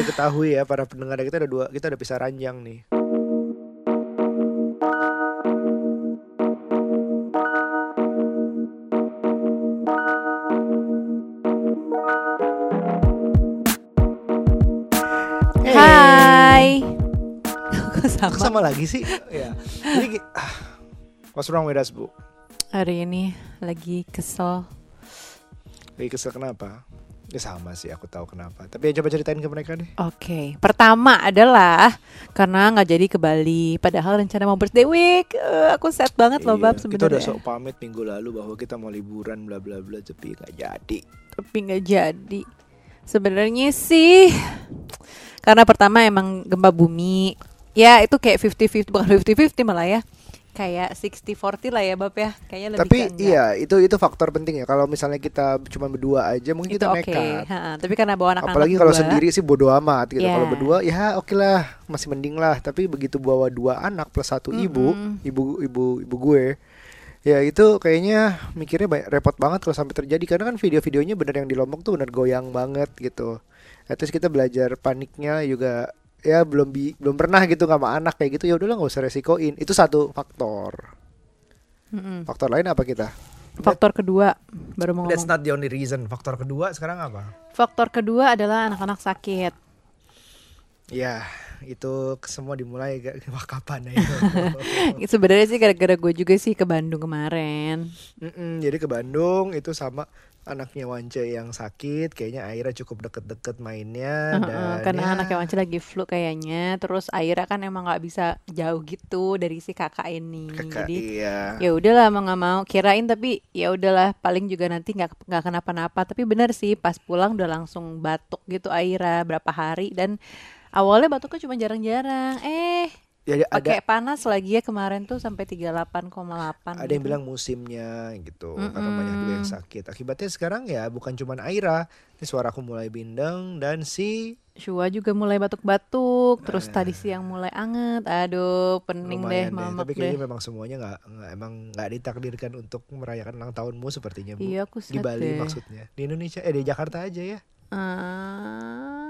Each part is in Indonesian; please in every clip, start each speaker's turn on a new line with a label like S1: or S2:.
S1: diketahui ya para pendengar kita ada dua, kita ada pisah ranjang nih.
S2: Hai. Kok
S1: Kok
S2: sama?
S1: sama lagi sih? ya. Jadi ah, what's wrong with us, Bu?
S2: Hari ini lagi kesel.
S1: Lagi kesel kenapa? Ya sama sih, aku tahu kenapa. Tapi ya coba ceritain ke mereka deh.
S2: Oke, pertama adalah karena nggak jadi ke Bali. Padahal rencana mau birthday week. Eh, aku sad banget loh bab
S1: Iya, Kita udah
S2: sebenarnya.
S1: sok pamit minggu lalu bahwa kita mau liburan bla bla bla tapi nggak jadi.
S2: Tapi nggak jadi. Sebenarnya sih karena pertama emang gempa bumi. Ya itu kayak 50-50 bukan 50-50 malah ya. Kayak 60-40 lah ya Bab ya. Kayaknya lebih
S1: Tapi iya itu itu faktor penting ya. Kalau misalnya kita cuma berdua aja mungkin
S2: itu
S1: kita
S2: oke.
S1: nekat.
S2: Ha, Tapi karena bawa anak-anak
S1: Apalagi kalau sendiri sih bodo amat gitu.
S2: Iya.
S1: Kalau berdua ya oke lah masih mending lah. Tapi begitu bawa dua anak plus satu ibu,
S2: Mm-mm.
S1: ibu ibu ibu gue, ya itu kayaknya mikirnya banyak, repot banget kalau sampai terjadi karena kan video-videonya bener yang di Lombok tuh bener goyang banget gitu. Nah, terus kita belajar paniknya juga ya belum bi belum pernah gitu sama anak kayak gitu ya udahlah nggak usah resikoin itu satu faktor
S2: Mm-mm.
S1: faktor lain apa kita
S2: Faktor kedua baru mau
S1: That's
S2: ngomong.
S1: not the only reason faktor kedua sekarang apa
S2: Faktor kedua adalah anak-anak sakit.
S1: ya itu semua dimulai gak wah kapan ya itu
S2: Sebenarnya sih gara-gara gue juga sih ke Bandung kemarin.
S1: Mm-mm, jadi ke Bandung itu sama anaknya Wance yang sakit kayaknya Aira cukup deket-deket mainnya
S2: Heeh,
S1: dan
S2: karena
S1: ya,
S2: anaknya Wance lagi flu kayaknya. Terus Aira kan emang nggak bisa jauh gitu dari si kakak ini.
S1: kakak
S2: Jadi
S1: iya
S2: ya udahlah mau nggak mau kirain tapi ya udahlah paling juga nanti nggak nggak kenapa-napa. Tapi benar sih pas pulang udah langsung batuk gitu Aira berapa hari dan awalnya batuknya cuma jarang-jarang. Eh
S1: ada
S2: pakai panas lagi ya kemarin tuh sampai 38,8
S1: ada yang
S2: gitu.
S1: bilang musimnya gitu karena
S2: Mm-mm.
S1: banyak juga yang sakit akibatnya sekarang ya bukan cuman Aira ini suaraku mulai bindeng dan si
S2: Shua juga mulai batuk-batuk, terus
S1: Nah.
S2: tadi siang mulai anget. Aduh, pening deh,
S1: deh tapi
S2: deh.
S1: kayaknya memang semuanya nggak nggak emang nggak ditakdirkan untuk merayakan ulang tahunmu sepertinya bu
S2: Iya, aku
S1: di Bali
S2: deh.
S1: maksudnya di Indonesia eh di Jakarta aja ya
S2: Ah.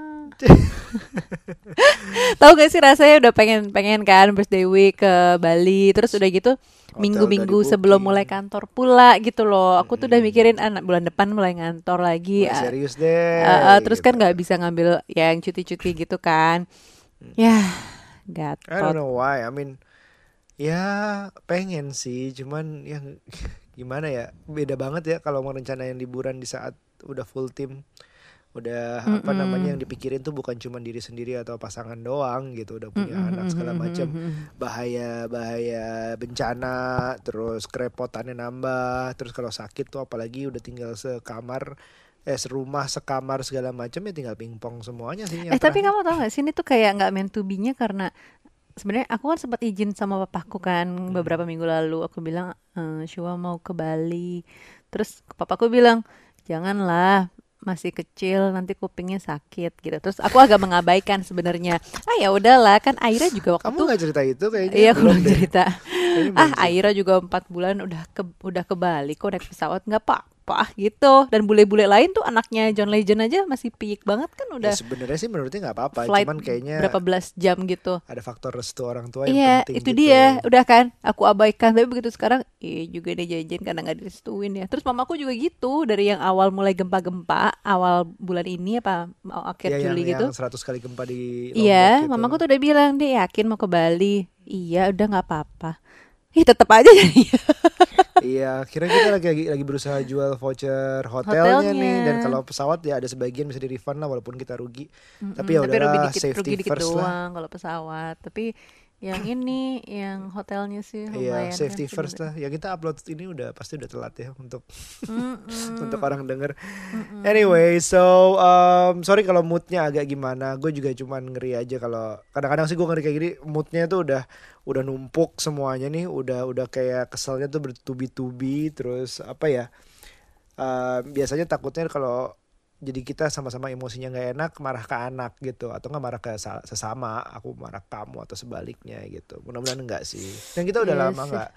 S2: Tahu gak sih rasanya udah pengen pengen kan birthday week ke Bali, terus udah gitu minggu-minggu sebelum mulai kantor pula gitu loh. Aku tuh udah
S1: Mm-mm.
S2: mikirin anak bulan depan mulai ngantor lagi.
S1: Mulai
S2: ah,
S1: serius deh
S2: ah, ah, terus kan
S1: gitu.
S2: nggak bisa ngambil yang cuti-cuti gitu kan. Ya,
S1: I don't know why. I mean, ya pengen sih, cuman yang gimana ya, beda banget ya kalau mau rencanain liburan di saat udah full tim, udah apa
S2: Mm-mm.
S1: namanya yang dipikirin tuh bukan cuma diri sendiri atau pasangan doang gitu, udah punya anak segala macam, bahaya bahaya bencana, terus kerepotannya nambah, terus kalau sakit tuh apalagi udah tinggal sekamar. Eh serumah sekamar segala macam ya tinggal pingpong semuanya sih
S2: Eh tapi kamu tau gak sih ini tuh kayak nggak meant to be-nya karena sebenarnya aku kan sempat izin sama papaku kan
S1: Hmm.
S2: beberapa minggu lalu aku bilang eh Shua mau ke Bali terus papaku bilang janganlah masih kecil nanti kupingnya sakit gitu. Terus aku agak mengabaikan sebenarnya. Ah ya udahlah kan Aira juga waktu
S1: Kamu nggak cerita itu kayaknya.
S2: Iya aku
S1: belum
S2: cerita. Ah. Aira juga empat bulan udah ke udah ke Bali kok naik pesawat. Nggak apa-apa gitu dan bule-bule lain tuh anaknya John Legend aja masih piik banget kan
S1: Ya,
S2: udah
S1: sebenarnya sih menurutnya nggak apa-apa, cuman kayaknya
S2: berapa belas jam gitu.
S1: ada faktor restu orang tua yang
S2: Iya,
S1: penting
S2: itu
S1: gitu.
S2: dia. Udah kan, aku abaikan. Tapi begitu sekarang, iya juga dia jajan karena nggak direstuin ya. Terus mamaku juga gitu, dari yang awal mulai gempa-gempa, awal bulan ini apa mau akhir
S1: Ya, yang,
S2: Juli gitu.
S1: yang 100 kali gempa di
S2: Iya,
S1: gitu.
S2: mamaku tuh udah bilang dia yakin mau ke Bali. Iya, udah nggak apa-apa. Ih, tetap aja jadinya.
S1: Iya, kira kita lagi, lagi lagi berusaha jual voucher hotelnya,
S2: Hotelnya.
S1: nih dan kalau pesawat ya ada sebagian bisa di refund lah walaupun kita rugi. Tapi ya
S2: Mm-mm, rugi
S1: udahlah
S2: dikit,
S1: safety
S2: rugi dikit
S1: first lah.
S2: doang kalau pesawat. Tapi yang ini, yang hotelnya sih lumayan.
S1: Iya, safety
S2: kan,
S1: first lah. Ya kita upload ini udah pasti udah telat ya untuk
S2: Mm-mm.
S1: untuk orang denger. Anyway, so um, sorry kalau moodnya agak gimana. Gue juga cuman ngeri aja kalau kadang-kadang sih gue ngeri kayak gini. Moodnya tuh udah udah numpuk semuanya nih. Udah udah kayak keselnya tuh bertubi-tubi. Terus apa ya? uh, biasanya takutnya kalau jadi kita sama-sama emosinya nggak enak marah ke anak gitu atau nggak marah ke sa- sesama aku marah kamu atau sebaliknya gitu mudah-mudahan enggak sih dan kita udah
S2: Iya
S1: lama nggak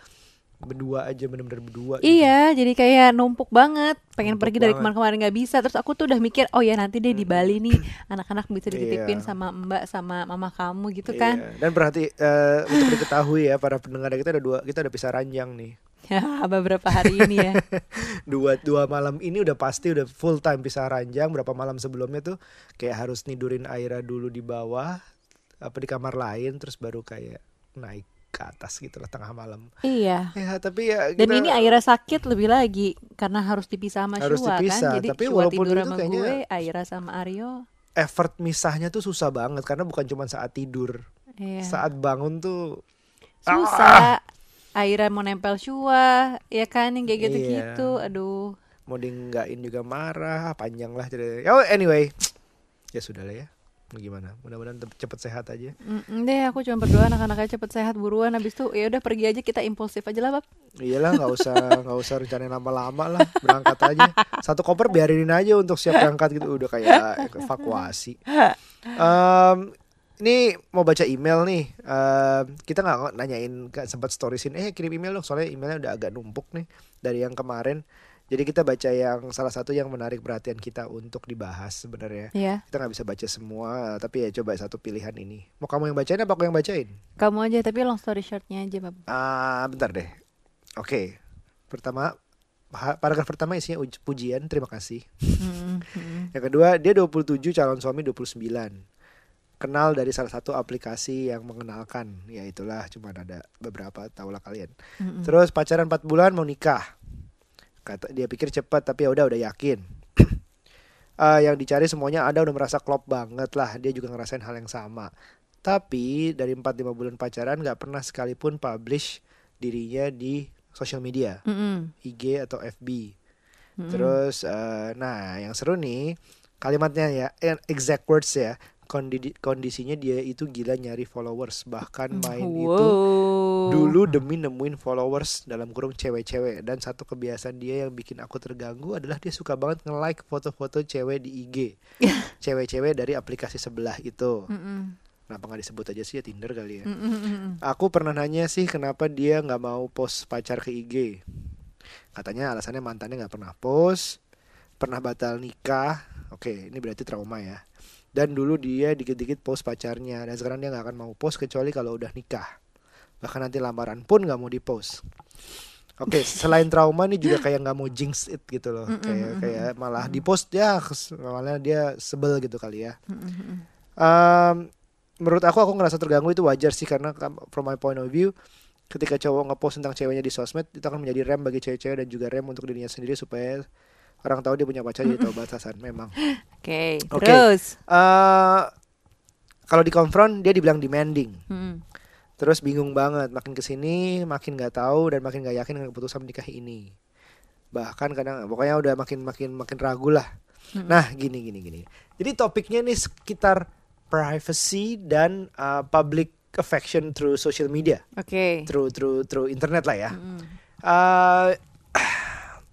S1: berdua aja bener-bener berdua gitu.
S2: Iya, jadi kayak numpuk banget. Pengen
S1: Numpuk
S2: pergi dari kemarin-kemarin nggak bisa. Terus aku tuh udah mikir, oh ya nanti deh di Bali nih anak-anak bisa dititipin
S1: Iya.
S2: sama Mbak sama mama kamu gitu kan.
S1: Iya. Dan berarti eh, untuk diketahui ya para pendengar kita ada dua kita ada pisah ranjang nih.
S2: Ya, beberapa hari ini ya.
S1: Dua dua malam ini udah pasti udah full time pisah ranjang. Berapa malam sebelumnya tuh kayak harus nidurin Aira dulu di bawah apa di kamar lain terus baru kayak naik ke atas gitu lah tengah malam.
S2: iya.
S1: Ya tapi ya
S2: Dan
S1: kita-
S2: ini Aira sakit lebih lagi karena harus dipisah sama
S1: Harus
S2: Shua
S1: dipisah,
S2: kan. Jadi
S1: tapi
S2: Shua
S1: walaupun
S2: tidur
S1: itu
S2: sama
S1: kayaknya-
S2: gue, Aira sama Aryo.
S1: effort misahnya tuh susah banget karena bukan cuma saat tidur.
S2: Iya.
S1: Saat bangun tuh
S2: Susah. Aira mau nempel Shua, ya kan yang kayak gitu-gitu.
S1: Iya.
S2: Aduh.
S1: mau dienggain juga marah, panjang lah ceritanya. Oh anyway, ya sudah lah ya. Mau Gimana? Mudah-mudahan cepet sehat aja.
S2: Mm-mm deh, aku cuma berdoa anak-anaknya cepet sehat buruan. Habis itu ya udah pergi aja kita impulsif aja lah, Bab.
S1: Iyalah nggak usah nggak usah rencanain lama-lama lah berangkat aja satu koper biarin aja untuk siap berangkat gitu udah kayak evakuasi. Em, ini mau baca email nih Em, kita nggak nanyain nggak sempat storiesin eh kirim email dong soalnya emailnya udah agak numpuk nih dari yang kemarin. Jadi kita baca yang salah satu yang menarik perhatian kita untuk dibahas sebenarnya.
S2: Iya.
S1: Kita nggak bisa baca semua tapi ya coba satu pilihan ini. Mau kamu yang bacain apa aku yang bacain?
S2: Kamu aja tapi long story shortnya aja, Bab.
S1: Ah, bentar deh. Oke. Pertama, pa- paragraf pertama isinya uj- pujian, terima kasih.
S2: Mm, mm.
S1: Yang kedua, dia 27, calon suami 29. Kenal dari salah satu aplikasi yang mengenalkan. Ya itulah, cuma ada beberapa, tahulah kalian.
S2: Mm-mm.
S1: Terus pacaran 4 bulan mau nikah. Kata dia pikir cepat tapi ya udah udah yakin. Eh, yang dicari semuanya ada udah merasa klop banget lah. Dia juga ngerasain hal yang sama. Tapi dari 4-5 bulan pacaran nggak pernah sekalipun publish dirinya di sosial media,
S2: Mm-mm.
S1: IG atau FB.
S2: Mm-mm.
S1: Terus eh, nah yang seru nih kalimatnya ya eh, exact words ya. Kondi- kondisinya dia itu gila nyari followers bahkan main itu
S2: Wow.
S1: dulu demi nemuin followers dalam kurung cewek-cewek. Dan satu kebiasaan dia yang bikin aku terganggu adalah dia suka banget nge-like foto-foto cewek di IG cewek-cewek dari aplikasi sebelah itu.
S2: Mm-mm.
S1: kenapa nggak disebut aja sih ya Tinder kali ya?
S2: Mm-mm, mm-mm.
S1: aku pernah nanya sih kenapa dia nggak mau post pacar ke IG katanya alasannya mantannya nggak pernah post pernah batal nikah. Oke ini berarti trauma ya dan dulu dia dikit-dikit post pacarnya. Dan sekarang dia nggak akan mau post kecuali kalau udah nikah. Bahkan nanti lamaran pun nggak mau dipost. Oke selain trauma nih juga kayak nggak mau jinx it gitu loh. Kayak kayak malah dipost ya malah dia sebel gitu kali ya. Um, menurut aku aku ngerasa terganggu itu wajar sih karena from my point of view ketika cowok ngepost tentang ceweknya di sosmed itu akan menjadi rem bagi cewek-cewek dan juga rem untuk dirinya sendiri supaya orang tahu dia punya pacar jadi tahu batasan memang.
S2: Oke,
S1: Oke.
S2: terus.
S1: eh kalau dikonfront dia dibilang demanding.
S2: Mm.
S1: Terus bingung banget, makin ke sini makin nggak tahu dan makin nggak yakin dengan keputusan menikah ini. Bahkan kadang pokoknya udah makin makin makin ragu lah.
S2: Mm-mm.
S1: Nah gini gini gini. Jadi topiknya nih sekitar privacy dan uh, public affection through social media,
S2: Oke.
S1: through through through internet lah ya.
S2: Mm-mm.
S1: Uh,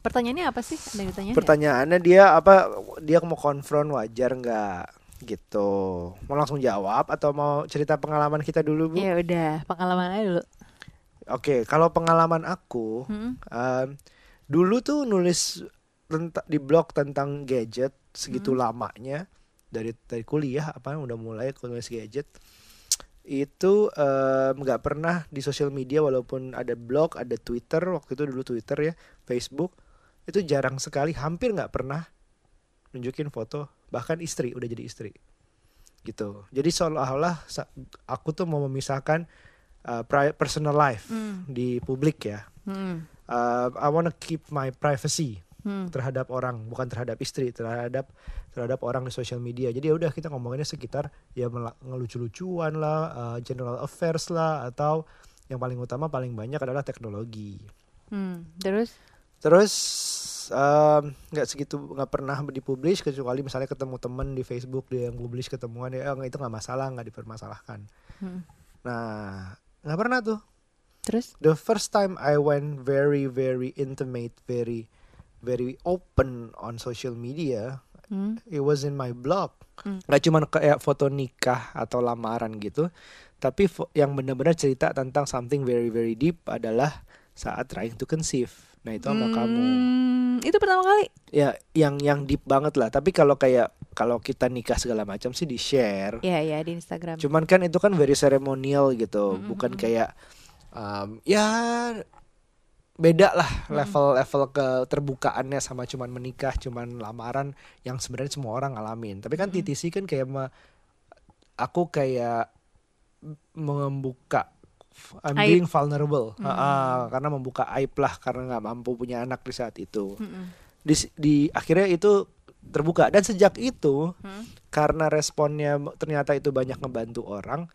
S2: Pertanyaannya apa sih? Ada yang ditanyain?
S1: pertanyaannya dia apa? Dia mau konfront wajar nggak? Gitu. Mau langsung jawab atau mau cerita pengalaman kita dulu bu?
S2: Ya udah, pengalaman aja dulu.
S1: Oke, kalau pengalaman aku,
S2: Mm.
S1: um, dulu tuh nulis di blog tentang gadget segitu lamanya dari dari kuliah apa udah mulai nulis gadget itu nggak pernah di sosial media walaupun ada blog ada Twitter waktu itu dulu Twitter ya Facebook itu jarang sekali hampir nggak pernah nunjukin foto bahkan istri udah jadi istri gitu jadi seolah-olah aku tuh mau memisahkan uh, personal life
S2: Mm.
S1: di publik ya
S2: Mm.
S1: Uh, I wanna keep my privacy
S2: Mm.
S1: terhadap orang bukan terhadap istri terhadap terhadap orang di social media jadi ya udah kita ngomonginnya sekitar ya ngelucu-lucuan lah uh, general affairs lah atau yang paling utama paling banyak adalah teknologi
S2: Mm. Terus?
S1: Terus um, nggak segitu nggak pernah dipublish kecuali misalnya ketemu temen di Facebook dia yang publish ketemuan ya oh, itu nggak masalah nggak dipermasalahkan
S2: Mm.
S1: nah nggak pernah tuh
S2: Terus?
S1: the first time I went very very intimate very very open on social media
S2: Mm.
S1: it was in my blog
S2: Hmm.
S1: nggak cuma kayak foto nikah atau lamaran gitu tapi yang benar-benar cerita tentang something very very deep adalah saat trying to conceive. Nah itu sama kamu.
S2: Hmm, itu pertama kali.
S1: Ya yang yang deep banget lah. Tapi kalau kayak kalau kita nikah segala macam sih di share.
S2: Ya ya di Instagram.
S1: Cuman kan itu kan very ceremonial gitu,
S2: Mm-mm,
S1: bukan
S2: mm-mm.
S1: kayak um, ya beda lah level-level keterbukaannya sama cuman menikah, cuman lamaran yang sebenarnya semua orang ngalamin. Tapi kan
S2: Mm-mm.
S1: TTC kan kayak me- aku kayak membuka I'm
S2: Aib.
S1: being vulnerable,
S2: Mm.
S1: Ah, karena membuka aib lah karena nggak mampu punya anak di saat itu.
S2: Mm-mm.
S1: Di, di akhirnya itu terbuka dan sejak itu
S2: Hmm.
S1: karena responnya ternyata itu banyak ngebantu orang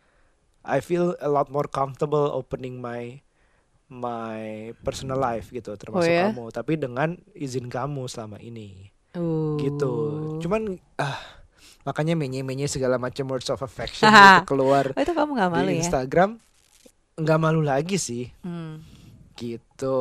S1: I feel a lot more comfortable opening my my personal life gitu termasuk
S2: ya?
S1: kamu tapi dengan izin kamu selama ini
S2: Uh.
S1: gitu cuman ah makanya menye-menye segala macam words of affection itu keluar
S2: Oh, itu kamu malu
S1: di
S2: ya?
S1: Nggak malu lagi sih
S2: Hmm.
S1: gitu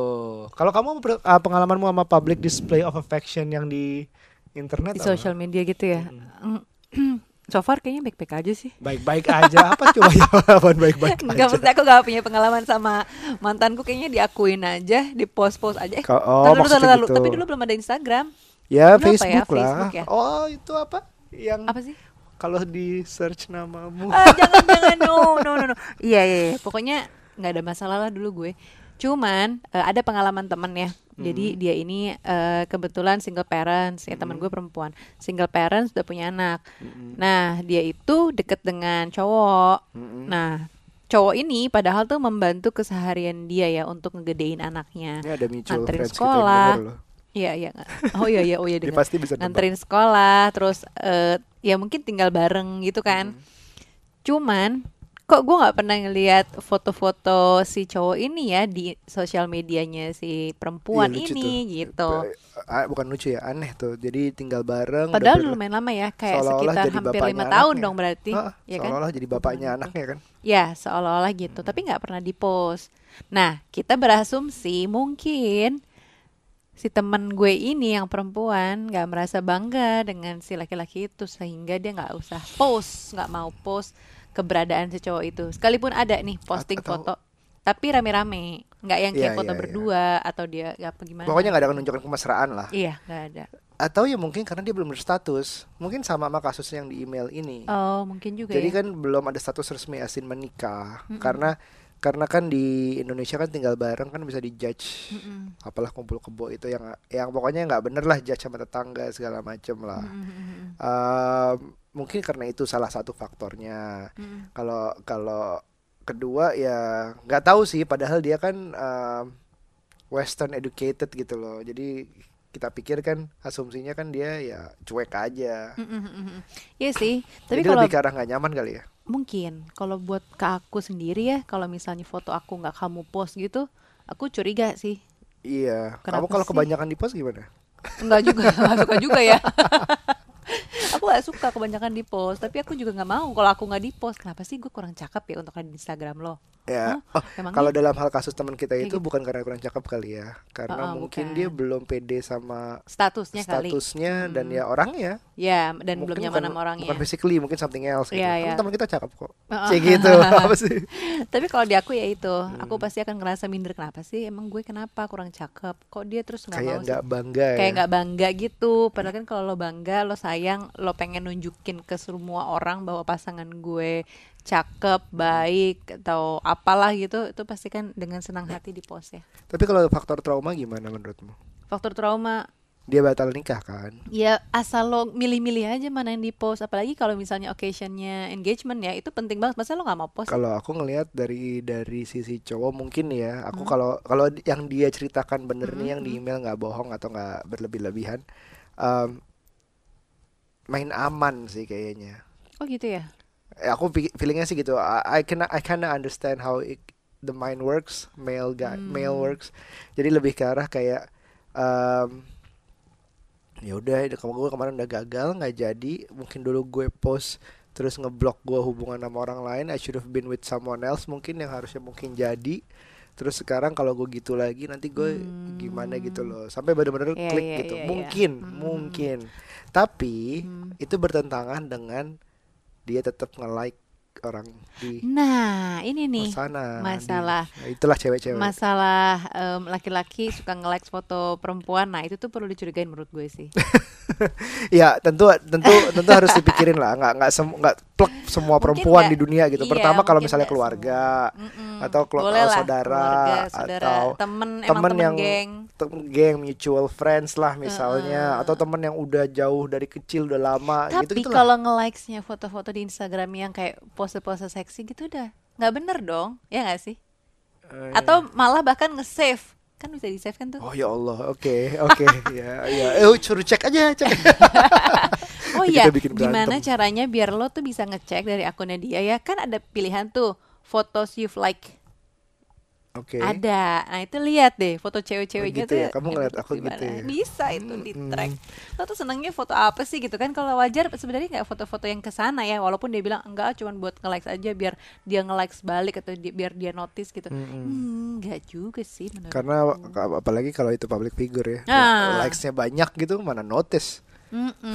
S1: kalau kamu ah, pengalamanmu sama public display of affection yang di internet
S2: Di
S1: apa?
S2: social media gitu ya. Mm. so far kayaknya baik-baik aja sih.
S1: baik-baik aja apa coba ya pengalaman baik-baik aja
S2: maksudnya aku gak punya pengalaman sama mantanku kayaknya diakuin aja, di post-post aja. Eh,
S1: oh, maksudnya
S2: taruh dulu.
S1: gitu.
S2: Tapi dulu belum ada Instagram.
S1: Ya
S2: apa ya?
S1: Facebook lah.
S2: Facebook ya?
S1: Oh itu apa? Yang
S2: Apa sih?
S1: Kalau di search namamu.
S2: Ah, jangan jangan no no no no. Iya iya, iya. pokoknya nggak ada masalah lah dulu gue. Cuman eh, ada pengalaman temen ya. Jadi dia ini eh, kebetulan single parents ya teman gue perempuan. Single parents udah punya anak. Nah dia itu deket dengan cowok.
S1: Mm-mm.
S2: Nah cowok ini padahal tuh membantu keseharian dia ya untuk ngegedein anaknya.
S1: Ini ada mutual
S2: sekolah. Iya iya. Oh iya iya oh iya
S1: Dia pasti bisa.
S2: Nganterin sekolah terus eh, ya mungkin tinggal bareng gitu kan. Cuman kok gue nggak pernah ngelihat foto-foto si cowok ini ya di sosial medianya si perempuan
S1: Iya,
S2: ini
S1: tuh.
S2: gitu.
S1: Bukan lucu ya, aneh tuh. Jadi tinggal bareng. udah
S2: Padahal
S1: ber-
S2: lumayan lama ya, kayak sekitar hampir lima tahun
S1: anaknya.
S2: dong berarti,
S1: Ah,
S2: ya kan?
S1: seolah-olah jadi bapaknya
S2: itu.
S1: anaknya kan.
S2: Ya, seolah-olah gitu, tapi nggak pernah dipost. Nah, kita berasumsi mungkin si teman gue ini yang perempuan nggak merasa bangga dengan si laki-laki itu sehingga dia nggak usah post, nggak mau post keberadaan si cowok itu. Sekalipun ada nih posting
S1: Atau-
S2: foto, tapi rame-rame, nggak yang kayak
S1: Iya,
S2: foto
S1: iya, iya.
S2: berdua atau dia nggak apa gimana.
S1: Pokoknya nggak ada menunjukkan kemesraan lah.
S2: Iya, nggak ada.
S1: Atau ya mungkin karena dia belum berstatus. Mungkin sama sama kasus yang di email ini.
S2: Oh, mungkin juga
S1: Jadi
S2: ya.
S1: kan belum ada status resmi asin menikah. Karena karena kan di Indonesia kan tinggal bareng kan bisa dijudge
S2: Mm-mm.
S1: apalah kumpul kebo itu yang yang pokoknya nggak bener lah judge sama tetangga segala macem lah
S2: Mm-mm.
S1: Ehm, mungkin karena itu salah satu faktornya kalau kalau kedua ya nggak tahu sih padahal dia kan ehm, western educated gitu loh jadi kita pikir kan asumsinya kan dia ya cuek aja.
S2: Iya sih, tapi
S1: jadi
S2: kalau
S1: lebih ke arah nggak nyaman kali ya
S2: mungkin kalau buat ke aku sendiri ya, kalau misalnya foto aku nggak kamu post gitu, aku curiga sih.
S1: iya
S2: Kenapa
S1: kamu kalau
S2: sih?
S1: kebanyakan di post gimana
S2: Enggak juga, nggak suka juga ya. aku gak suka kebanyakan di post, tapi aku juga nggak mau kalau aku nggak di post. Kenapa sih gue kurang cakep ya untuk ada di Instagram lo?
S1: Ya
S2: Hah?
S1: oh, kalau dalam hal kasus teman kita
S2: Kayak
S1: itu
S2: gitu.
S1: bukan karena kurang cakep kali ya karena
S2: Oh, oh,
S1: mungkin
S2: bukan.
S1: dia belum pede sama
S2: Statusnya kali.
S1: statusnya dan
S2: Hmm.
S1: ya orangnya
S2: Ya, dan belum
S1: Mungkin
S2: nyaman
S1: bukan-
S2: sama orangnya.
S1: bukan physically mungkin something else gitu
S2: Iya,
S1: Kan
S2: iya.
S1: teman kita cakep kok
S2: Oh.
S1: Gitu apa sih
S2: Tapi kalau di aku ya itu, aku
S1: Hmm.
S2: pasti akan ngerasa minder kenapa sih? Emang gue kenapa kurang cakep? Kok dia terus nggak
S1: kayak
S2: mau sih?
S1: nggak bangga ya
S2: kayak nggak bangga gitu padahal kan kalau lo bangga lo sayang lo pengen nunjukin ke semua orang bahwa pasangan gue cakep baik atau apalah gitu itu pasti kan dengan senang hati di post ya.
S1: Tapi kalau faktor trauma gimana menurutmu?
S2: Faktor trauma.
S1: Dia batal nikah kan?
S2: Ya asal lo milih-milih aja mana yang di post apalagi kalau misalnya occasionnya engagement ya itu penting banget. Masa lo nggak mau post
S1: kalau aku ngelihat dari dari sisi cowok mungkin ya
S2: Hmm.
S1: aku kalau kalau yang dia ceritakan bener nih yang di email nggak bohong atau nggak berlebih-lebihan em, main aman sih kayaknya.
S2: Oh gitu ya
S1: aku pi- feelingnya sih gitu I, I can I kinda understand how it, the mind works male guy
S2: Hmm.
S1: male works jadi lebih ke arah kayak em, ya udah kamu gue kemarin udah gagal nggak jadi mungkin dulu gue post terus ngeblok gue hubungan sama orang lain I should have been with someone else mungkin yang harusnya mungkin jadi terus sekarang kalau gue gitu lagi nanti gue gimana gitu loh sampai bener-bener
S2: Iya,
S1: klik
S2: iya,
S1: gitu
S2: iya, iya.
S1: mungkin
S2: Hmm.
S1: mungkin tapi
S2: Hmm.
S1: itu bertentangan dengan dia tetap nge-like orang di
S2: Nah, ini nih
S1: sana. di-
S2: masalah
S1: nah, itulah cewek-cewek.
S2: masalah em, laki-laki suka nge-like foto perempuan. Nah, itu tuh perlu dicurigain menurut gue sih.
S1: Ya tentu tentu tentu harus dipikirin lah, nggak nggak sem nggak plek semua
S2: Mungkin
S1: perempuan
S2: nggak-
S1: di dunia gitu.
S2: iya,
S1: Pertama kalau misalnya keluarga
S2: Mm-mm.
S1: atau kelu-
S2: Boleh lah,
S1: saudara
S2: keluarga, saudara,
S1: atau
S2: temen, emang
S1: temen
S2: temen
S1: yang
S2: geng.
S1: temen geng mutual friends lah misalnya atau temen yang udah jauh dari kecil udah lama gitu
S2: Tapi
S1: gitu
S2: kalau nge-likes-nya foto-foto di Instagram yang kayak pose-pose seksi gitu udah nggak bener dong, ya nggak sih? Atau malah bahkan nge-save. Kan bisa di-save kan tuh.
S1: Oh ya Allah, oke oke ya ya. Eh suruh cek aja cek.
S2: Oh iya, gimana caranya biar lo tuh bisa ngecek dari akunnya dia ya? Kan ada pilihan tuh, photos you've like.
S1: Oke.
S2: Ada. Nah, itu lihat deh foto cewek-ceweknya
S1: Oh, gitu
S2: tuh.
S1: ya? Kamu ngeliat aku
S2: gimana.
S1: gitu ya?
S2: Bisa itu di
S1: Hmm,
S2: track. Lo tuh senengnya foto apa sih gitu kan? Kalau wajar sebenarnya nggak foto-foto yang ke sana ya, walaupun dia bilang enggak, cuman buat nge-likes aja biar dia nge-likes balik atau di- biar dia notice gitu. Hmm, nggak juga sih menurut.
S1: Karena ap- apalagi kalau itu public figure ya,
S2: Ah.
S1: likesnya banyak gitu mana notice.
S2: Mm-mm.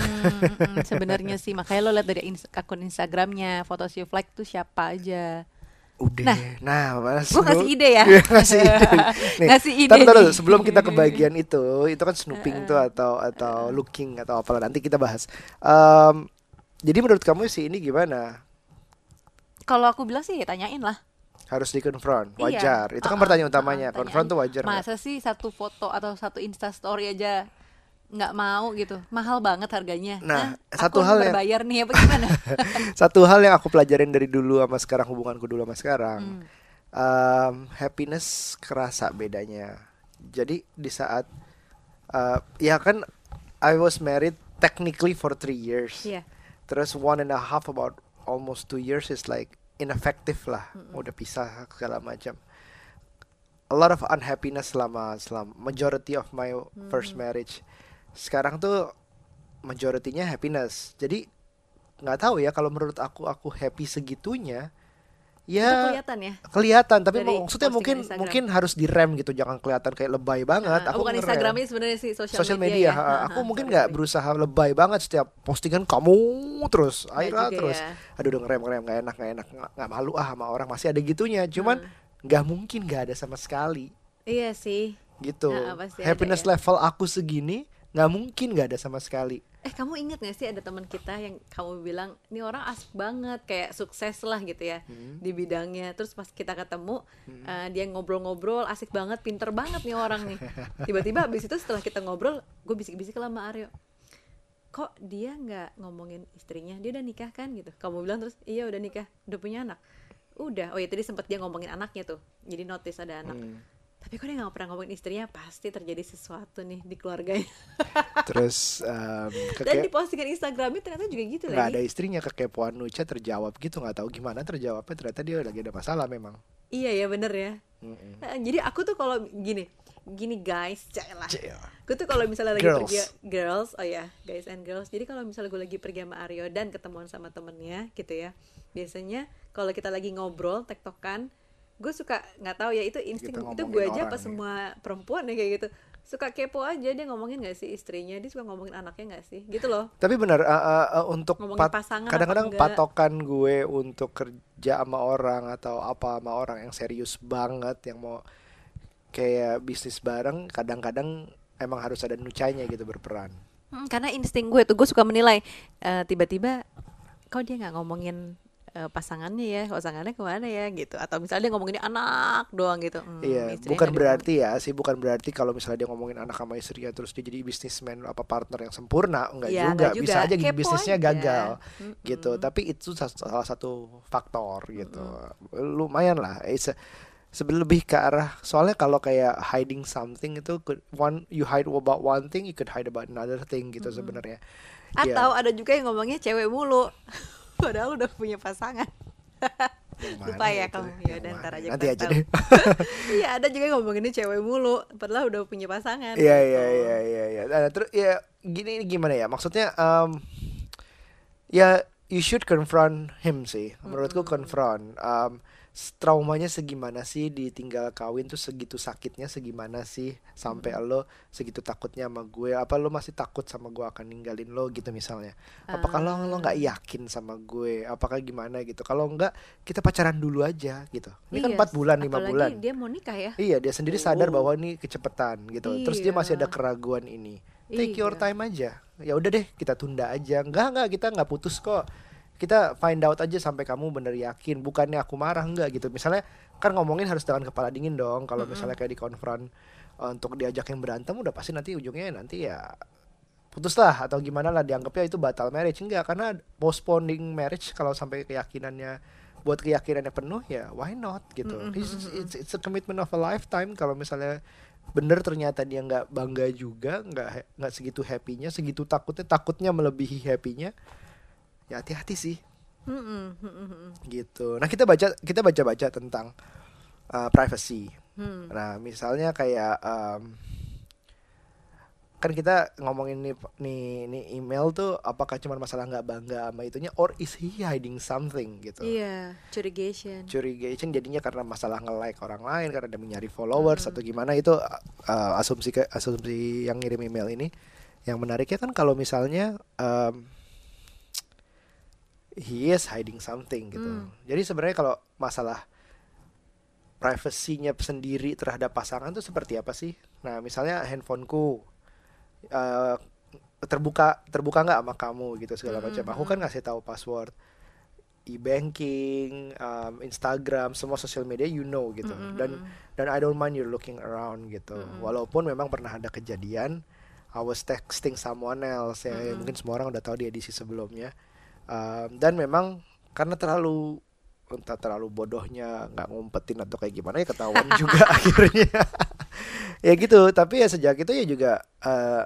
S2: Sebenarnya sih makanya lo lihat dari ins- akun Instagramnya foto you like tuh siapa aja.
S1: Udah. Nah, Mas.
S2: Gua ngasih ide ya?
S1: Iya, ngasih ide. Nih,
S2: Ngasih ide
S1: tar- tar- sebelum kita ke bagian itu, itu kan snooping tuh atau atau looking atau apalah nanti kita bahas. Em, jadi menurut kamu sih ini gimana?
S2: Kalau aku bilang sih ya tanyain lah.
S1: Harus dikonfront,
S2: Iya.
S1: wajar. Itu kan
S2: Uh-uh,
S1: pertanyaan utamanya.
S2: uh-uh,
S1: Konfront tuh wajar.
S2: Masa sih satu foto atau satu Insta story aja nggak mau gitu? Mahal banget harganya.
S1: Nah,
S2: Hah?
S1: satu
S2: Aku
S1: hal yang-
S2: berbayar nih apa gimana?
S1: Satu hal yang aku pelajarin dari dulu sama sekarang hubunganku dulu sama sekarang,
S2: Hmm.
S1: em, happiness kerasa bedanya. Jadi di saat eh, ya kan I was married technically for three years.
S2: Iya.
S1: Terus one and a half about almost two years is like ineffective lah, udah pisah segala macam. A lot of unhappiness selama selama majority of my first marriage. Sekarang tuh majority-nya happiness. Jadi nggak tahu ya kalau menurut aku aku happy segitunya.
S2: Itu
S1: Ya
S2: kelihatan ya.
S1: kelihatan tapi
S2: Dari
S1: maksudnya mungkin
S2: Instagram.
S1: mungkin harus direm gitu jangan kelihatan kayak lebay banget.
S2: Ah,
S1: aku
S2: bukan
S1: ngerem
S2: Instagramnya sebenarnya sih sosial,
S1: sosial
S2: media,
S1: media.
S2: ya. Ah,
S1: aku
S2: ah,
S1: mungkin nggak berusaha lebay banget setiap postingan kamu terus,
S2: juga
S1: terus.
S2: ya.
S1: Aduh udah ngerem ngerem nggak enak nggak enak nggak malu ah sama orang masih ada gitunya. Cuman nggak mungkin nggak ada sama sekali
S2: Iya sih.
S1: gitu.
S2: Ah, ada
S1: Happiness
S2: ya.
S1: level aku segini nggak mungkin nggak ada sama sekali.
S2: Eh kamu inget gak sih ada teman kita yang kamu bilang ini orang asik banget kayak sukses lah gitu ya
S1: Hmm.
S2: di bidangnya. Terus pas kita ketemu eh, dia ngobrol-ngobrol asik banget pinter banget nih orang nih. Tiba-tiba abis itu setelah kita ngobrol gue bisik-bisik lah sama Aryo. Kok dia nggak ngomongin istrinya? Dia udah nikah kan? Gitu. Kamu bilang terus iya udah nikah udah punya anak. Udah. Oh ya tadi sempat dia ngomongin anaknya tuh. Jadi notice ada anak.
S1: Hmm.
S2: Tapi kok dia nggak pernah ngomongin istrinya pasti terjadi sesuatu nih di keluarganya
S1: Terus
S2: dan
S1: keke-
S2: di postingan Instagramnya ternyata juga gitu
S1: nggak
S2: lagi
S1: ada istrinya kekepoan Nucha terjawab gitu nggak tahu gimana terjawabnya ternyata dia lagi ada masalah memang.
S2: Iya ya bener ya.
S1: Mm-mm.
S2: Nah, jadi aku tuh kalau gini, gini guys.
S1: Cel.
S2: Gue tuh kalau misalnya lagi
S1: Girls.
S2: pergi girls, oh ya guys and girls. Jadi kalau misalnya gue lagi pergi sama Aryo dan ketemuan sama temennya gitu ya, biasanya kalau kita lagi ngobrol, tektokan, gue suka nggak tahu ya itu insting itu gue aja apa
S1: ya.
S2: semua perempuan ya kayak gitu suka kepo aja dia ngomongin gak sih istrinya dia suka ngomongin anaknya gak sih gitu loh
S1: Tapi benar uh, uh, uh, untuk
S2: Ngomongin
S1: pat-
S2: pasangan apa
S1: kadang-kadang
S2: enggak.
S1: patokan gue untuk kerja sama orang atau apa sama orang yang serius banget yang mau kayak bisnis bareng kadang-kadang emang harus ada nucanya gitu berperan.
S2: Hmm, karena insting gue tuh gue suka menilai eh, tiba-tiba kok dia nggak ngomongin eh, pasangannya ya pasangannya ke mana ya gitu atau misalnya dia ngomongin anak doang gitu Hmm,
S1: Iya, bukan berarti ya sih, bukan berarti kalau misalnya dia ngomongin anak sama istrinya terus dia jadi bisnismen apa partner yang sempurna, enggak
S2: Iya,
S1: juga.
S2: enggak
S1: Bisa
S2: juga.
S1: aja
S2: Kepo
S1: bisnisnya
S2: aja.
S1: gagal
S2: Mm-mm.
S1: gitu. Tapi itu sa- salah satu faktor gitu. Lumayan lah. It's a- lebih ke arah soalnya kalau kayak hiding something itu could, one you hide about one thing you could hide about another thing gitu sebenarnya. Ya,
S2: atau ada juga yang ngomongnya cewek mulu padahal udah punya pasangan lupa ya kamu ya udah ntar aja
S1: Nanti aja deh.
S2: iya ada juga yang ngomonginnya cewek mulu padahal udah punya pasangan
S1: Iya
S2: gitu.
S1: iya iya iya iya. Nah, terus ya gini ini gimana ya? Maksudnya em, ya you should confront him sih. Menurutku confront. Um, traumanya segimana sih ditinggal kawin tuh segitu sakitnya segimana sih? Sampai lo segitu takutnya sama gue apa lo masih takut sama gue akan ninggalin lo gitu misalnya? Apakah lo lo nggak yakin sama gue? Apakah gimana gitu? Kalau enggak kita pacaran dulu aja gitu. Ini kan
S2: Iya,
S1: empat bulan lima bulan.
S2: dia mau nikah ya.
S1: iya dia sendiri sadar
S2: Oh.
S1: bahwa ini kecepetan gitu. Terus dia masih ada
S2: Iya.
S1: keraguan ini. Take your
S2: Iya.
S1: time aja. Ya udah deh kita tunda aja. Enggak enggak kita nggak putus kok kita find out aja sampai kamu bener yakin bukannya aku marah enggak gitu. Misalnya kan ngomongin harus dengan kepala dingin dong. Kalau misalnya kayak di konfront eh, untuk diajak yang berantem udah pasti nanti ujungnya nanti ya putus lah atau gimana lah dianggapnya itu batal marriage. Enggak karena postponing marriage kalau sampai keyakinannya buat keyakinannya penuh ya why not gitu. It's, it's, it's a commitment of a lifetime. Kalau misalnya bener ternyata dia nggak bangga juga nggak nggak segitu happynya segitu takutnya takutnya melebihi happynya ya hati-hati sih
S2: Mm-mm, mm-mm,
S1: gitu nah kita baca kita baca baca tentang uh, privacy
S2: mm.
S1: Nah, misalnya kayak em, kan kita ngomongin nih nih nih email tuh apakah cuma masalah nggak bangga sama itunya or is he hiding something gitu.
S2: Iya, curigation.
S1: Curigation jadinya karena masalah nge-like orang lain karena dia mencari followers atau gimana itu uh, asumsi ke asumsi yang ngirim email ini. Yang menariknya kan kalau misalnya em, he is hiding something gitu.
S2: Hmm.
S1: Jadi sebenarnya kalau masalah privasinya sendiri terhadap pasangan tuh seperti apa sih? Nah, misalnya handphoneku eh, terbuka terbuka nggak sama kamu gitu segala
S2: Mm,
S1: macam. Aku kan ngasih tahu password e-banking, um, Instagram, semua sosial media you know gitu.
S2: Mm, mm,
S1: Dan
S2: mm.
S1: dan I don't mind you looking around gitu.
S2: Mm-mm.
S1: Walaupun memang pernah ada kejadian I was texting someone else ya
S2: Mm-mm.
S1: mungkin semua orang udah tahu di edisi sebelumnya. Um, dan memang karena terlalu entah terlalu bodohnya nggak ngumpetin atau kayak gimana ya ketahuan juga akhirnya. ya gitu, tapi ya sejak itu ya juga eh,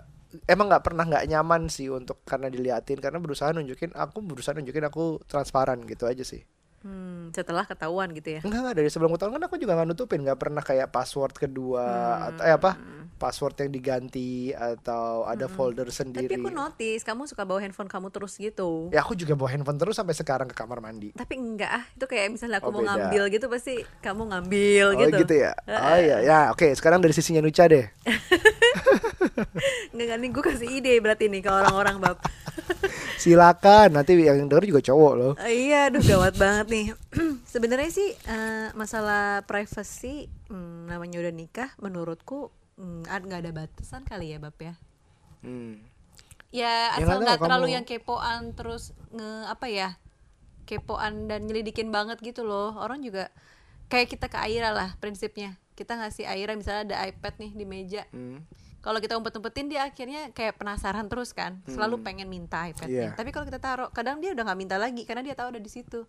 S1: emang nggak pernah nggak nyaman sih untuk karena diliatin karena berusaha nunjukin aku berusaha nunjukin aku transparan gitu aja sih.
S2: Hmm, setelah ketahuan gitu ya.
S1: Enggak enggak dari sebelum ketahuan kan aku juga nggak nutupin nggak pernah kayak password kedua atau eh apa password yang diganti atau ada folder
S2: Tapi
S1: sendiri.
S2: aku notice kamu suka bawa handphone kamu terus gitu.
S1: Ya aku juga bawa handphone terus sampai sekarang ke kamar mandi.
S2: Tapi enggak ah, itu kayak misalnya aku
S1: Oh,
S2: mau
S1: beda.
S2: ngambil gitu pasti kamu ngambil
S1: Oh
S2: gitu.
S1: gitu ya. Oh iya ya oke sekarang dari sisinya Nucha deh.
S2: Enggak nih gue kasih ide berarti nih ke orang-orang bab.
S1: Silakan nanti yang denger juga cowok loh.
S2: Eh, iya, aduh gawat banget nih. Sebenarnya sih eh, masalah privacy hmm, namanya udah nikah menurutku hmm, nggak ada batasan kali ya bab ya.
S1: Hmm.
S2: Ya
S1: Ya,
S2: asal
S1: nggak
S2: terlalu
S1: kamu-
S2: yang kepoan terus nge apa ya kepoan dan nyelidikin banget gitu loh orang juga kayak kita ke Aira lah prinsipnya kita ngasih Aira misalnya ada iPad nih di meja
S1: Hmm.
S2: Kalau kita umpet-umpetin dia akhirnya kayak penasaran terus kan. Selalu pengen minta iPadnya
S1: Iya.
S2: tapi kalau kita taruh kadang dia udah nggak minta lagi karena dia tahu ada di situ.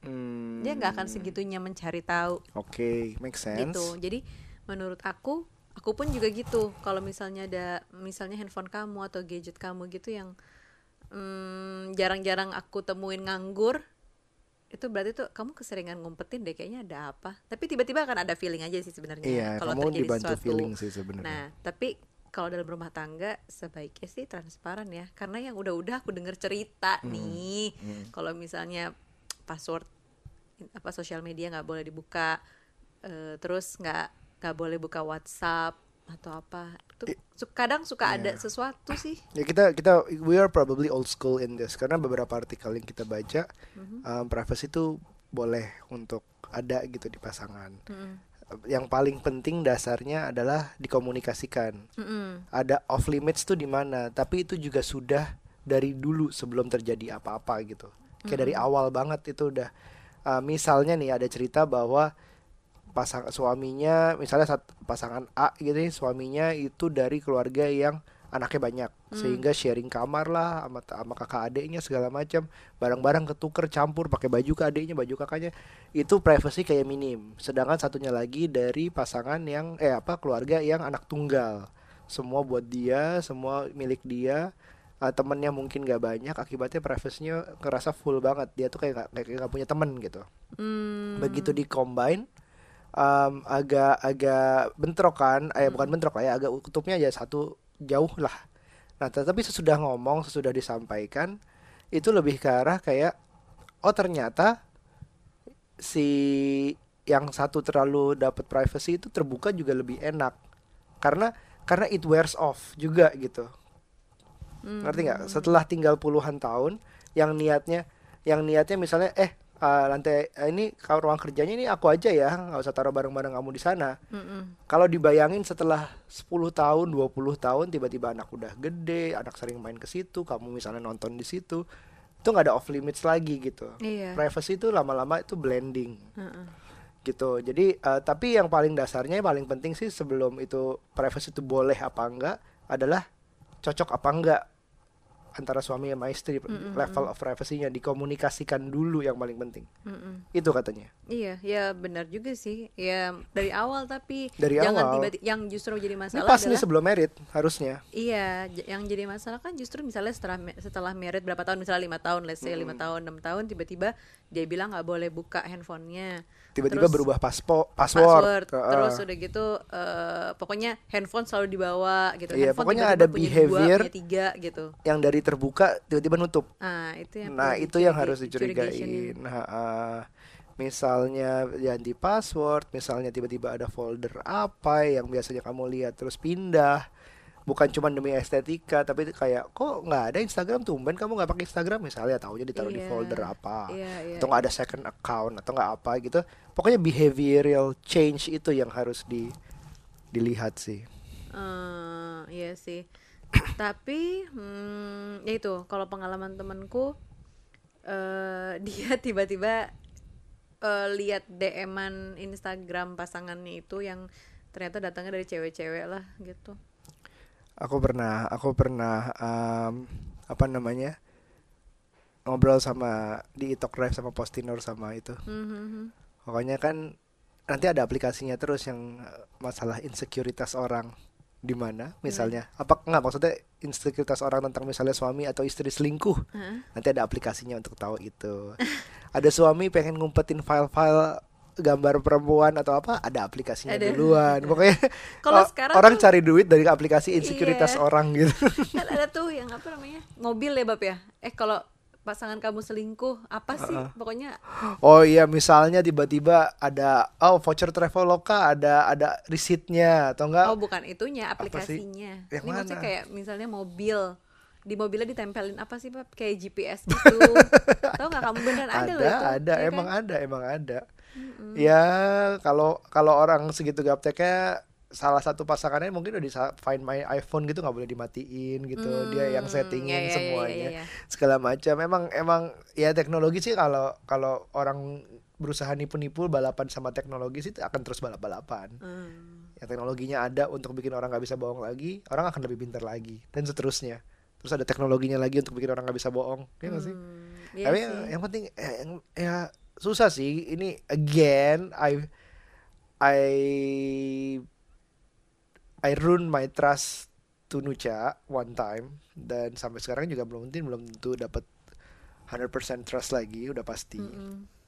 S1: Hmm.
S2: dia nggak akan segitunya mencari tahu.
S1: Oke, make sense.
S2: gitu. Jadi menurut aku aku pun juga gitu. Kalau misalnya ada misalnya handphone kamu atau gadget kamu gitu yang mm, jarang-jarang aku temuin nganggur itu berarti tuh kamu keseringan ngumpetin deh kayaknya ada apa tapi tiba-tiba akan ada feeling aja sih sebenarnya
S1: Iya,
S2: kalau terjadi
S1: dibantu
S2: sesuatu
S1: feeling sih sebenarnya.
S2: nah tapi kalau dalam rumah tangga sebaiknya sih transparan ya karena yang udah-udah aku denger cerita
S1: Hmm.
S2: nih kalau misalnya password apa sosial media nggak boleh dibuka eh, terus nggak nggak boleh buka WhatsApp atau apa itu kadang suka ada
S1: Iya.
S2: sesuatu sih
S1: Ya kita kita we are probably old school in this karena beberapa artikel yang kita baca
S2: Mhm.
S1: um, privacy itu boleh untuk ada gitu di pasangan.
S2: Mm-mm.
S1: Yang paling penting dasarnya adalah dikomunikasikan.
S2: Mm-mm.
S1: Ada off limits tuh di mana, tapi itu juga sudah dari dulu sebelum terjadi apa-apa gitu. Kayak dari awal banget itu udah uh, misalnya nih ada cerita bahwa pasang suaminya misalnya saat pasangan A gitu nih suaminya itu dari keluarga yang anaknya banyak. Sehingga sharing kamar lah sama sama kakak adiknya segala macam. Barang-barang ketuker campur pakai baju ke adiknya baju kakaknya. Itu privacy kayak minim. Sedangkan satunya lagi dari pasangan yang eh apa keluarga yang anak tunggal. Semua buat dia semua milik dia. Uh, temennya mungkin gak banyak akibatnya privasinya ngerasa full banget. Dia tuh kayak gak, kayak gak punya temen gitu.
S2: Hmm.
S1: begitu di combine um, agak agak bentrok kan? Eh bukan bentrok lah ya agak kutubnya aja satu jauh lah. Nah tetapi sesudah ngomong sesudah disampaikan itu lebih ke arah kayak oh ternyata si yang satu terlalu dapat privacy itu terbuka juga lebih enak. Karena karena it wears off juga gitu. Ngerti nggak? Setelah tinggal puluhan tahun yang niatnya yang niatnya misalnya eh uh, lantai eh, ini kalau ruang kerjanya ini aku aja ya nggak usah taruh barang-barang kamu di sana. Kalau dibayangin setelah 10 tahun 20 tahun tiba-tiba anak udah gede anak sering main ke situ kamu misalnya nonton di situ itu nggak ada off limits lagi gitu.
S2: Iya.
S1: privacy itu lama-lama itu blending.
S2: Heeh.
S1: gitu. Jadi eh, tapi yang paling dasarnya yang paling penting sih sebelum itu privacy itu boleh apa enggak adalah cocok apa enggak antara suami sama istri level of privacy-nya dikomunikasikan dulu yang paling penting
S2: Mm-mm.
S1: itu katanya
S2: Iya, ya benar juga sih. Ya dari awal tapi
S1: Dari
S2: jangan
S1: awal.
S2: tiba-tiba yang justru jadi
S1: ini
S2: masalah
S1: pas nih
S2: adalah
S1: sebelum merit harusnya
S2: Iya, yang jadi masalah kan justru misalnya setelah setelah merit berapa tahun misalnya lima tahun, let's say lima tahun, enam tahun, tiba-tiba dia bilang nggak boleh buka handphonenya,
S1: tiba-tiba berubah paspo
S2: password,
S1: password, Heeh.
S2: terus udah gitu, eh, pokoknya handphone selalu dibawa gitu.
S1: Iya,
S2: handphone
S1: pokoknya
S2: tiba-tiba
S1: ada
S2: punya
S1: behavior
S2: dua, punya tiga gitu.
S1: yang dari terbuka tiba-tiba nutup
S2: Ah, itu yang
S1: Nah itu yang harus dicurigain. Nah, ah, misalnya ganti password, misalnya tiba-tiba ada folder apa yang biasanya kamu lihat terus pindah, bukan cuma demi estetika, tapi kayak kok nggak ada Instagram tumben kamu nggak pakai Instagram misalnya tahunya ditaruh di
S2: Iya,
S1: folder apa,
S2: iya, iya,
S1: atau nggak ada second account atau nggak apa gitu. Pokoknya behavioral change itu yang harus di dilihat sih.
S2: Eh, iya sih. Tapi hmm, ya itu kalau pengalaman temanku eh dia tiba-tiba eh, lihat DM-an Instagram pasangannya itu yang ternyata datangnya dari cewek-cewek lah gitu.
S1: Aku pernah, aku pernah um, apa namanya ngobrol sama di Itok Drive sama Postinor sama itu.
S2: Mhm.
S1: Pokoknya kan nanti ada aplikasinya terus yang uh, masalah insekuritas orang di mana misalnya apa nggak maksudnya insekuritas orang tentang misalnya suami atau istri selingkuh
S2: Heeh.
S1: nanti ada aplikasinya untuk tahu itu ada suami pengen ngumpetin file-file gambar perempuan atau apa ada aplikasinya
S2: Ada.
S1: duluan pokoknya
S2: Kalau sekarang
S1: orang
S2: tuh-
S1: cari duit dari aplikasi insekuritas
S2: Iya.
S1: orang gitu
S2: Kan ada tuh yang apa namanya? Mobil ya, Bab ya? Eh kalau pasangan kamu selingkuh, apa sih? Pokoknya
S1: Oh iya, misalnya tiba-tiba ada oh voucher Traveloka ada ada receipt-nya atau enggak?
S2: oh bukan itunya,
S1: sih?
S2: aplikasinya.
S1: Yang
S2: Ini maksudnya
S1: mana?
S2: kayak misalnya mobil di mobilnya ditempelin apa sih, Bab? Kayak GPS gitu. Tahu nggak kamu beneran ada,
S1: ada,
S2: loh itu.
S1: ada,
S2: ya
S1: emang
S2: kan?
S1: ada, emang ada. Ya, kalau kalau orang segitu gapteknya salah satu pasangannya mungkin udah di find my iPhone gitu nggak boleh dimatiin gitu. Dia yang
S2: Hmm,
S1: settingin
S2: ya, ya, ya,
S1: semuanya.
S2: ya, ya.
S1: Segala macam. Emang emang ya teknologi sih kalau kalau orang berusaha nipu-nipu balapan sama teknologi sih akan terus balap-balapan.
S2: Hmm.
S1: ya teknologinya ada untuk bikin orang nggak bisa bohong lagi orang akan lebih pintar lagi dan seterusnya terus ada teknologinya lagi untuk bikin orang nggak bisa bohong ya nggak sih
S2: Hmm, iya
S1: tapi
S2: sih.
S1: yang, yang penting eh, yang, ya susah sih. Ini again I I I ruin my trust to Nucha one time. Dan sampai sekarang juga belum tentu belum tentu dapat 100% trust lagi udah pasti.
S2: Mm-mm.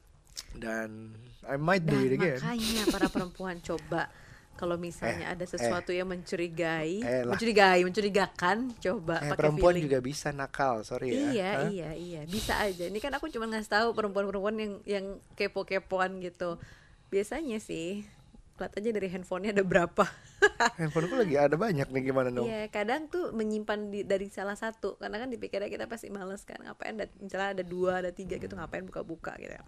S1: dan I might do it again.
S2: makanya para perempuan coba kalau misalnya ada sesuatu yang mencurigai,
S1: Eh lah.
S2: mencurigai, mencurigakan, coba
S1: eh,
S2: pakai
S1: perempuan
S2: feeling.
S1: juga bisa nakal sorry ya
S2: Iya,
S1: Hah?
S2: iya, iya, bisa aja. Ini kan aku cuma ngasih tahu perempuan-perempuan yang yang kepo-kepoan gitu. Biasanya sih lihat aja dari handphonenya ada berapa.
S1: Handphoneku lagi ada banyak nih gimana dong?
S2: Iya, kadang tuh menyimpan di, dari salah satu karena kan dipikirnya kita pasti males kan ngapain ada misalnya ada dua ada tiga gitu ngapain buka-buka gitu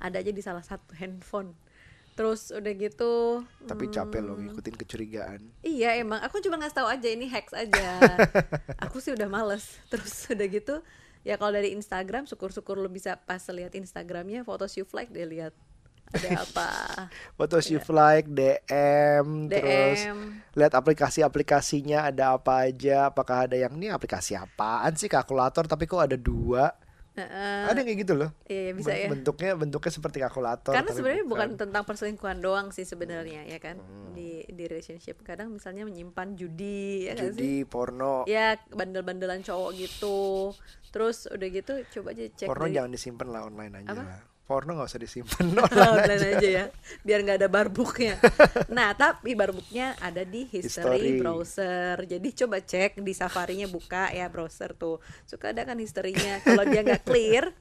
S2: ada aja di salah satu handphone terus udah gitu
S1: Tapi capek loh
S2: hmm,
S1: ngikutin kecurigaan.
S2: Iya emang aku cuma ngasih tahu aja ini hacks aja. aku sih udah males. Terus udah gitu ya kalau dari Instagram syukur-syukur lo bisa pas lihat Instagramnya foto you like deh lihat ada apa
S1: was you like DM, terus
S2: DM
S1: lihat aplikasi-aplikasinya ada apa aja, apakah ada yang ini aplikasi apaan sih kalkulator tapi kok ada dua?
S2: Heeh.
S1: ada yang kayak gitu loh.
S2: iya bisa
S1: Ben-
S2: ya
S1: Bentuknya bentuknya seperti kalkulator.
S2: karena sebenarnya bukan tentang perselingkuhan doang sih sebenarnya ya kan di di relationship kadang misalnya menyimpan judi ya nggak sih
S1: judi, porno.
S2: ya bandel-bandelan cowok gitu terus udah gitu coba aja cek
S1: Porno
S2: dari-
S1: jangan disimpan lah online aja
S2: Apa?
S1: Porno nggak usah disimpan
S2: online aja. ya biar nggak ada barbuknya. Nah tapi barbuknya ada di history,
S1: History.
S2: browser. Jadi coba cek di safarinya buka ya browser tuh. Suka ada kan historinya kalau dia nggak clear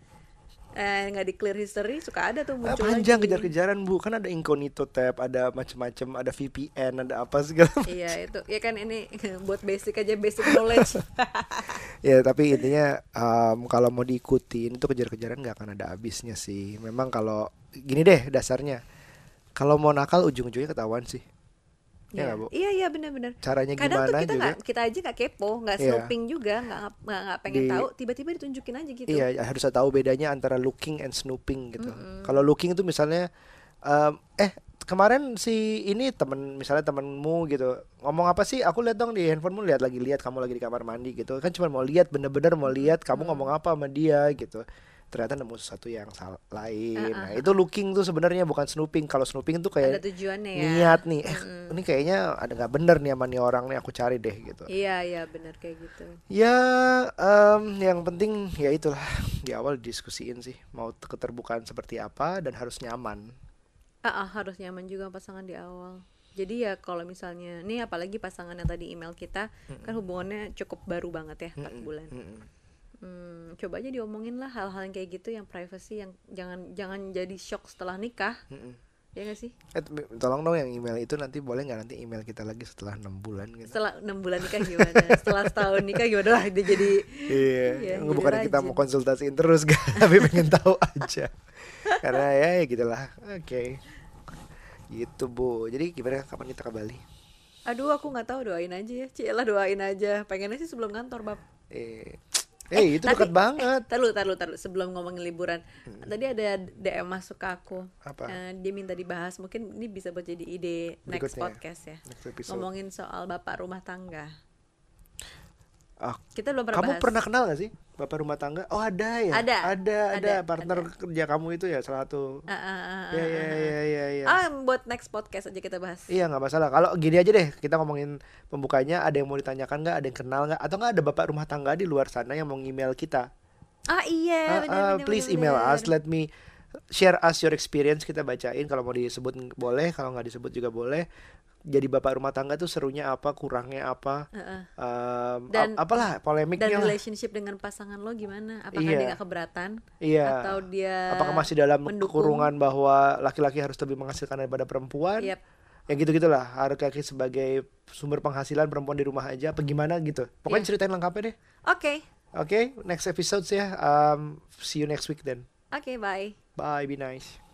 S2: eh nggak di clear history suka ada tuh
S1: Ah,
S2: muncul
S1: panjang
S2: lagi.
S1: kejar-kejaran bu. Kan ada incognito tab ada macem-macem ada VPN ada apa segala macam.
S2: iya itu. Ya kan ini buat basic aja basic knowledge.
S1: Ya tapi intinya em, kalau mau diikutin itu kejar-kejaran nggak akan ada habisnya sih. Memang kalau gini deh dasarnya. Kalau mau nakal ujung-ujungnya ketahuan sih ya
S2: Iya,
S1: nggak, Bu?
S2: iya iya benar-benar
S1: caranya
S2: kadang tuh
S1: gimana
S2: kita
S1: juga
S2: nggak kita aja nggak kepo nggak
S1: Iya.
S2: snooping juga nggak pengen
S1: Di-
S2: tahu tiba-tiba ditunjukin aja gitu
S1: Iya, harus tahu bedanya antara looking and snooping gitu. Kalau looking itu misalnya em, eh kemarin si ini temen misalnya temenmu gitu ngomong apa sih? Aku lihat dong di handphonemu lihat lagi lihat kamu lagi di kamar mandi gitu. Kan cuma mau lihat bener-bener mau lihat kamu ngomong apa sama dia gitu. Ternyata nemu sesuatu yang lain. Nah, itu looking tuh sebenarnya bukan snooping. Kalau snooping tuh
S2: ada
S1: kayak
S2: tujuannya ya
S1: niat nih. Eh, ini kayaknya ada nggak bener nih sama nih orang nih aku cari deh gitu.
S2: iya iya benar kayak gitu
S1: Ya, em, yang penting ya itulah di awal diskusiin sih mau keterbukaan seperti apa dan harus nyaman.
S2: Ah, ah, harus nyaman juga pasangan di awal. Jadi ya kalau misalnya nih apalagi pasangan yang tadi email kita kan hubungannya cukup baru banget ya 4 bulan.
S1: Mm-mm.
S2: Hmm, coba aja diomongin lah hal-hal yang kayak gitu yang privacy yang jangan jangan jadi shock setelah nikah.
S1: Mm-mm.
S2: Ya gak sih?
S1: Eh, tolong dong yang email itu nanti boleh nggak nanti email kita lagi setelah enam bulan gitu.
S2: Setelah enam bulan nikah gimana? setelah setahun nikah gimana lah dia jadi
S1: Iya,
S2: Iya,
S1: nggak
S2: jadi
S1: bukan kita mau konsultasiin terus kan, tapi pengen tahu aja. Karena ya, ya gitulah. Oke. Gitu Bu. Jadi gimana kapan kita ke Bali?
S2: aduh aku nggak tahu doain aja ya. Cielah doain aja. Pengennya sih sebelum kantor, Bab.
S1: Eh, eh, itu
S2: tapi-
S1: dekat banget.
S2: Taruh, taruh, taruh. Sebelum ngomongin liburan, tadi ada DM masuk ke aku.
S1: Hmm. Apa?
S2: Eh, dia minta dibahas. Mungkin ini bisa buat jadi ide next
S1: Berikutnya.
S2: podcast ya.
S1: Next episode.
S2: Ngomongin soal bapak rumah tangga.
S1: Ah,
S2: Kita belum pernah
S1: kamu
S2: bahas.
S1: pernah kenal gak sih bapak rumah tangga? Oh ada ya.
S2: Ada,
S1: Ada, ada,
S2: ada,
S1: partner kerja kamu itu ya salah satu.
S2: Ah, ah, ah,
S1: Ya, ya, ya, ya, ya.
S2: Ah, buat next podcast aja kita bahas.
S1: Iya nggak masalah. Kalau gini aja deh, kita ngomongin pembukanya. Ada yang mau ditanyakan nggak? Ada yang kenal nggak? Atau nggak ada bapak rumah tangga di luar sana yang mau email kita?
S2: Ah iya, benar,
S1: ah,
S2: benar,
S1: please
S2: benar,
S1: email
S2: benar.
S1: us. Let me share us your experience. Kita bacain. Kalau mau disebut boleh. Kalau nggak disebut juga boleh. Jadi bapak rumah tangga tuh serunya apa? Kurangnya apa?
S2: Heeh.
S1: Em,
S2: Dan-
S1: ap- apalah
S2: Dan
S1: polemiknya lah.
S2: relationship dengan pasangan lo gimana? Apakah
S1: Iya.
S2: dia gak keberatan?
S1: Iya.
S2: Atau dia
S1: Apakah masih dalam
S2: mendukung?
S1: kurungan bahwa laki-laki harus lebih menghasilkan daripada perempuan?
S2: Yep.
S1: Ya gitu-gitulah. Harus laki sebagai sumber penghasilan perempuan di rumah aja. Apa gimana gitu. Pokoknya
S2: Iya.
S1: ceritain lengkapnya deh.
S2: Oke.
S1: Oke, next episode ya. Um, see you next week then.
S2: Oke, bye.
S1: Bye, be nice.